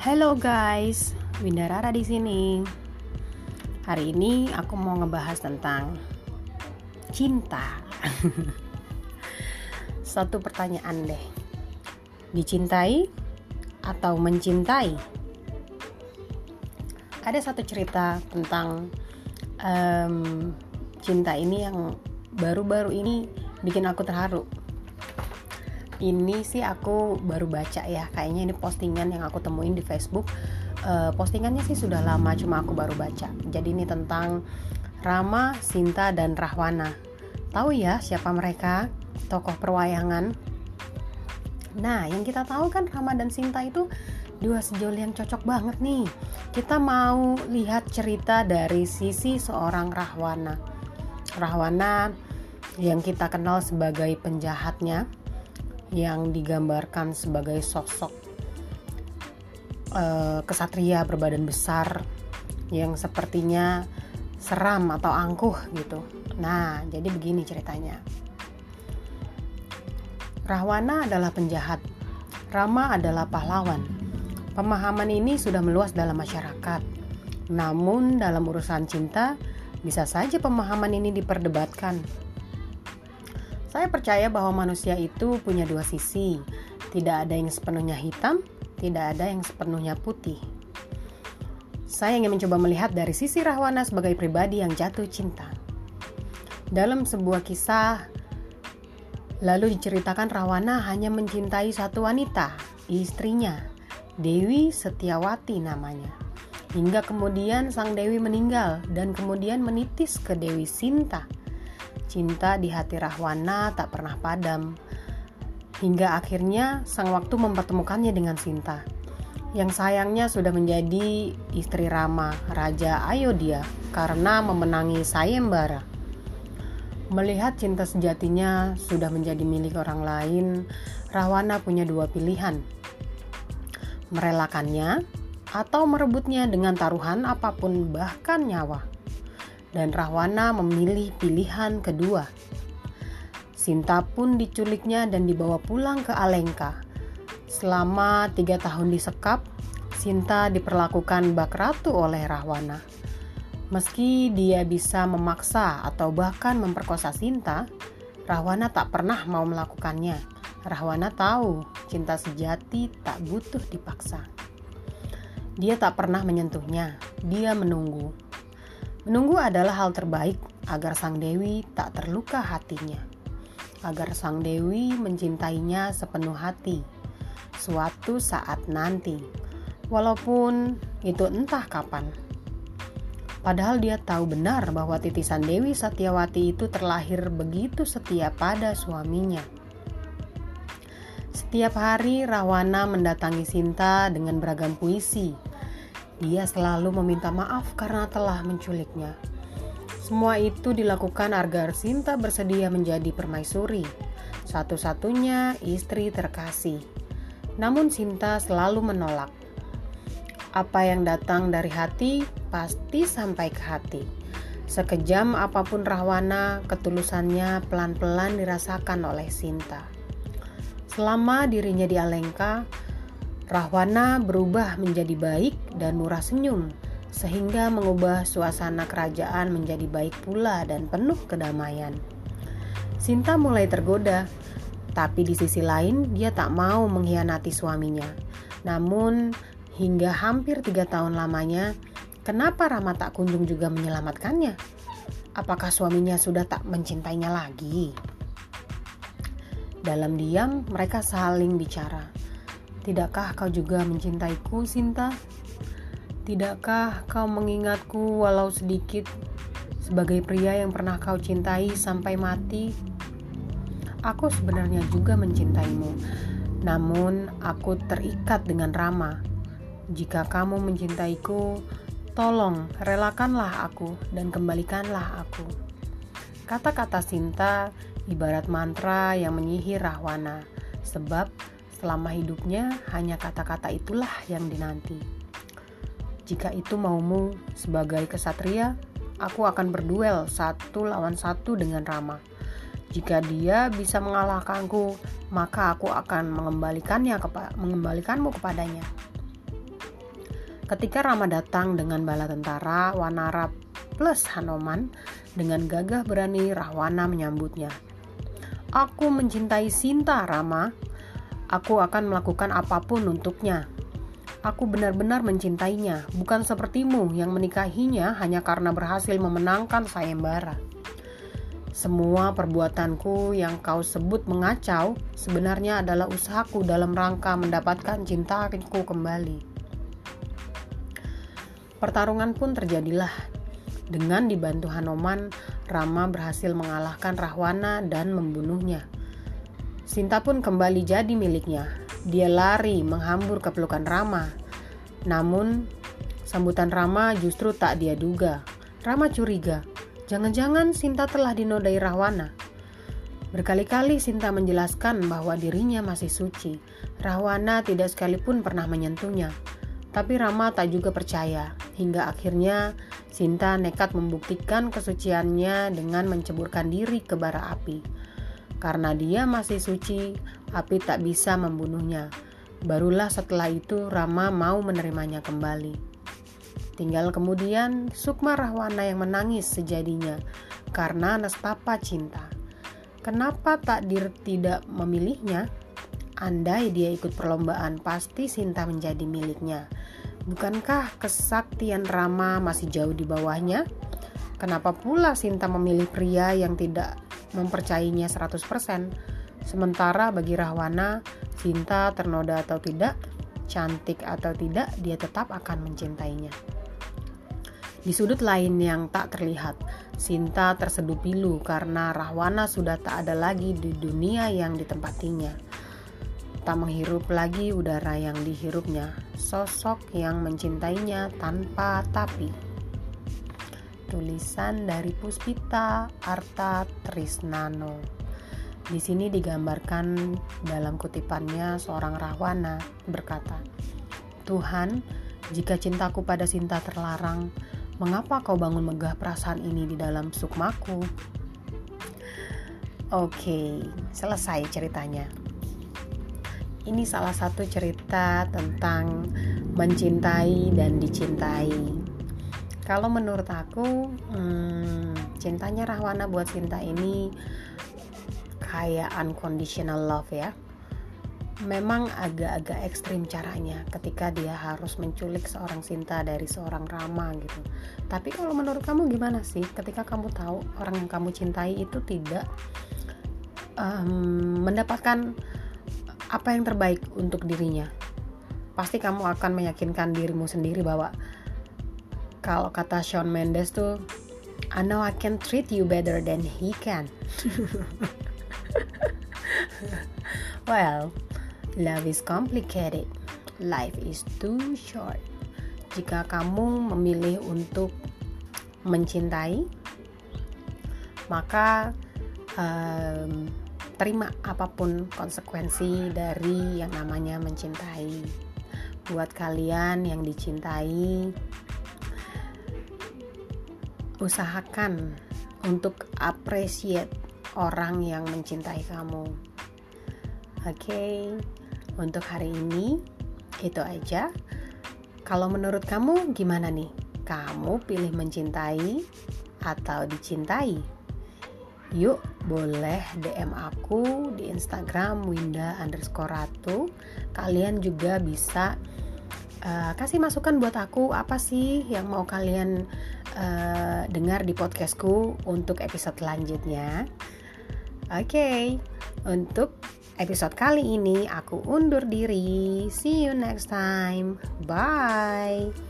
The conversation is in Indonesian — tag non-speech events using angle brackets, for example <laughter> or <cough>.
Halo guys, Winda Rara di sini. Hari ini aku mau ngebahas tentang cinta. <laughs> Satu pertanyaan deh. Dicintai atau mencintai? Ada satu cerita tentang um, cinta ini yang baru-baru ini bikin aku terharu ini sih aku baru baca ya. Kayaknya ini postingan yang aku temuin di Facebook. Uh, postingannya sih sudah lama cuma aku baru baca. Jadi ini tentang Rama, Sinta dan Rahwana. Tahu ya siapa mereka? Tokoh perwayangan. Nah yang kita tahu kan Rama dan Sinta itu dua sejoli yang cocok banget nih. Kita mau lihat cerita dari sisi seorang Rahwana. Rahwana yang kita kenal sebagai penjahatnya yang digambarkan sebagai sosok uh, kesatria berbadan besar yang sepertinya seram atau angkuh gitu. Nah, jadi begini ceritanya. Rahwana adalah penjahat, Rama adalah pahlawan. Pemahaman ini sudah meluas dalam masyarakat. Namun dalam urusan cinta, bisa saja pemahaman ini diperdebatkan saya percaya bahwa manusia itu punya dua sisi. Tidak ada yang sepenuhnya hitam, tidak ada yang sepenuhnya putih. Saya ingin mencoba melihat dari sisi Rahwana sebagai pribadi yang jatuh cinta. Dalam sebuah kisah, lalu diceritakan Rahwana hanya mencintai satu wanita, istrinya, Dewi Setiawati namanya. Hingga kemudian sang Dewi meninggal dan kemudian menitis ke Dewi Sinta Cinta di hati Rahwana tak pernah padam. Hingga akhirnya sang waktu mempertemukannya dengan Sinta. Yang sayangnya sudah menjadi istri Rama, Raja Ayodhya, karena memenangi Sayembara. Melihat cinta sejatinya sudah menjadi milik orang lain, Rahwana punya dua pilihan. Merelakannya atau merebutnya dengan taruhan apa pun bahkan nyawa dan Rahwana memilih pilihan kedua. Sinta pun diculiknya dan dibawa pulang ke Alengka. Selama tiga tahun disekap, Sinta diperlakukan bak ratu oleh Rahwana. Meski dia bisa memaksa atau bahkan memperkosa Sinta, Rahwana tak pernah mau melakukannya. Rahwana tahu cinta sejati tak butuh dipaksa. Dia tak pernah menyentuhnya, dia menunggu Menunggu adalah hal terbaik agar sang dewi tak terluka hatinya, agar sang dewi mencintainya sepenuh hati suatu saat nanti, walaupun itu entah kapan. Padahal dia tahu benar bahwa titisan Dewi Satyawati itu terlahir begitu setia pada suaminya. Setiap hari Rawana mendatangi Sinta dengan beragam puisi dia selalu meminta maaf karena telah menculiknya. Semua itu dilakukan agar Sinta bersedia menjadi permaisuri, satu-satunya istri terkasih. Namun Sinta selalu menolak. Apa yang datang dari hati pasti sampai ke hati. Sekejam apa pun Rahwana, ketulusannya pelan-pelan dirasakan oleh Sinta. Selama dirinya di Alengka, Rahwana berubah menjadi baik dan murah senyum, sehingga mengubah suasana kerajaan menjadi baik pula dan penuh kedamaian. Sinta mulai tergoda, tapi di sisi lain dia tak mau mengkhianati suaminya. Namun, hingga hampir tiga tahun lamanya, kenapa Rama tak kunjung juga menyelamatkannya? Apakah suaminya sudah tak mencintainya lagi? Dalam diam, mereka saling bicara. Tidakkah kau juga mencintaiku, Sinta? Tidakkah kau mengingatku walau sedikit sebagai pria yang pernah kau cintai sampai mati? Aku sebenarnya juga mencintaimu, namun aku terikat dengan Rama. Jika kamu mencintaiku, tolong relakanlah aku dan kembalikanlah aku. Kata-kata Sinta ibarat mantra yang menyihir Rahwana, sebab Selama hidupnya, hanya kata-kata itulah yang dinanti. Jika itu maumu sebagai kesatria, aku akan berduel satu lawan satu dengan Rama. Jika dia bisa mengalahkanku, maka aku akan mengembalikannya kepa mengembalikanmu kepadanya. Ketika Rama datang dengan bala tentara, Wanara plus Hanoman, dengan gagah berani Rahwana menyambutnya. Aku mencintai Sinta, Rama. Aku akan melakukan apa pun untuknya. Aku benar-benar mencintainya, bukan sepertimu yang menikahinya hanya karena berhasil memenangkan sayembara. Semua perbuatanku yang kau sebut mengacau sebenarnya adalah usahaku dalam rangka mendapatkan cintaku kembali. Pertarungan pun terjadilah. Dengan dibantu Hanoman, Rama berhasil mengalahkan Rahwana dan membunuhnya. Sinta pun kembali jadi miliknya. Dia lari menghambur ke pelukan Rama. Namun, sambutan Rama justru tak dia duga. Rama curiga, jangan-jangan Sinta telah dinodai Rahwana. Berkali-kali Sinta menjelaskan bahwa dirinya masih suci. Rahwana tidak sekalipun pernah menyentuhnya. Tapi Rama tak juga percaya, hingga akhirnya Sinta nekat membuktikan kesuciannya dengan menceburkan diri ke bara api. Karena dia masih suci, api tak bisa membunuhnya. Barulah setelah itu Rama mau menerimanya kembali. Tinggal kemudian Sukma Rahwana yang menangis sejadinya karena nestapa cinta. Kenapa takdir tidak memilihnya? Andai dia ikut perlombaan, pasti Sinta menjadi miliknya. Bukankah kesaktian Rama masih jauh di bawahnya? Kenapa pula Sinta memilih pria yang tidak mempercayainya 100%? Sementara bagi Rahwana, Sinta ternoda atau tidak, cantik atau tidak, dia tetap akan mencintainya. Di sudut lain yang tak terlihat, Sinta terseduh pilu karena Rahwana sudah tak ada lagi di dunia yang ditempatinya tak menghirup lagi udara yang dihirupnya, sosok yang mencintainya tanpa tapi. Tulisan dari Puspita Arta Trisnano. Di sini digambarkan dalam kutipannya seorang rahwana berkata, Tuhan, jika cintaku pada Sinta terlarang, mengapa kau bangun megah perasaan ini di dalam sukmaku? Oke, selesai ceritanya ini salah satu cerita tentang mencintai dan dicintai. Kalau menurut aku, hmm, cintanya Rahwana buat Sinta ini kayak unconditional love ya. Memang agak-agak ekstrim caranya ketika dia harus menculik seorang Sinta dari seorang Rama gitu. Tapi kalau menurut kamu gimana sih ketika kamu tahu orang yang kamu cintai itu tidak um, mendapatkan apa yang terbaik untuk dirinya. Pasti kamu akan meyakinkan dirimu sendiri bahwa kalau kata Shawn Mendes tuh I know I can treat you better than he can. <laughs> well, love is complicated. Life is too short. Jika kamu memilih untuk mencintai, maka um, terima apa pun konsekuensi dari yang namanya mencintai. Buat kalian yang dicintai, usahakan untuk appreciate orang yang mencintai kamu. Oke, okay, untuk hari ini itu aja. Kalau menurut kamu gimana nih? Kamu pilih mencintai atau dicintai? Yuk boleh DM aku di Instagram Winda underscore Ratu Kalian juga bisa uh, kasih masukan buat aku Apa sih yang mau kalian uh, dengar di podcastku untuk episode selanjutnya. Oke, okay, untuk episode kali ini aku undur diri. See you next time. Bye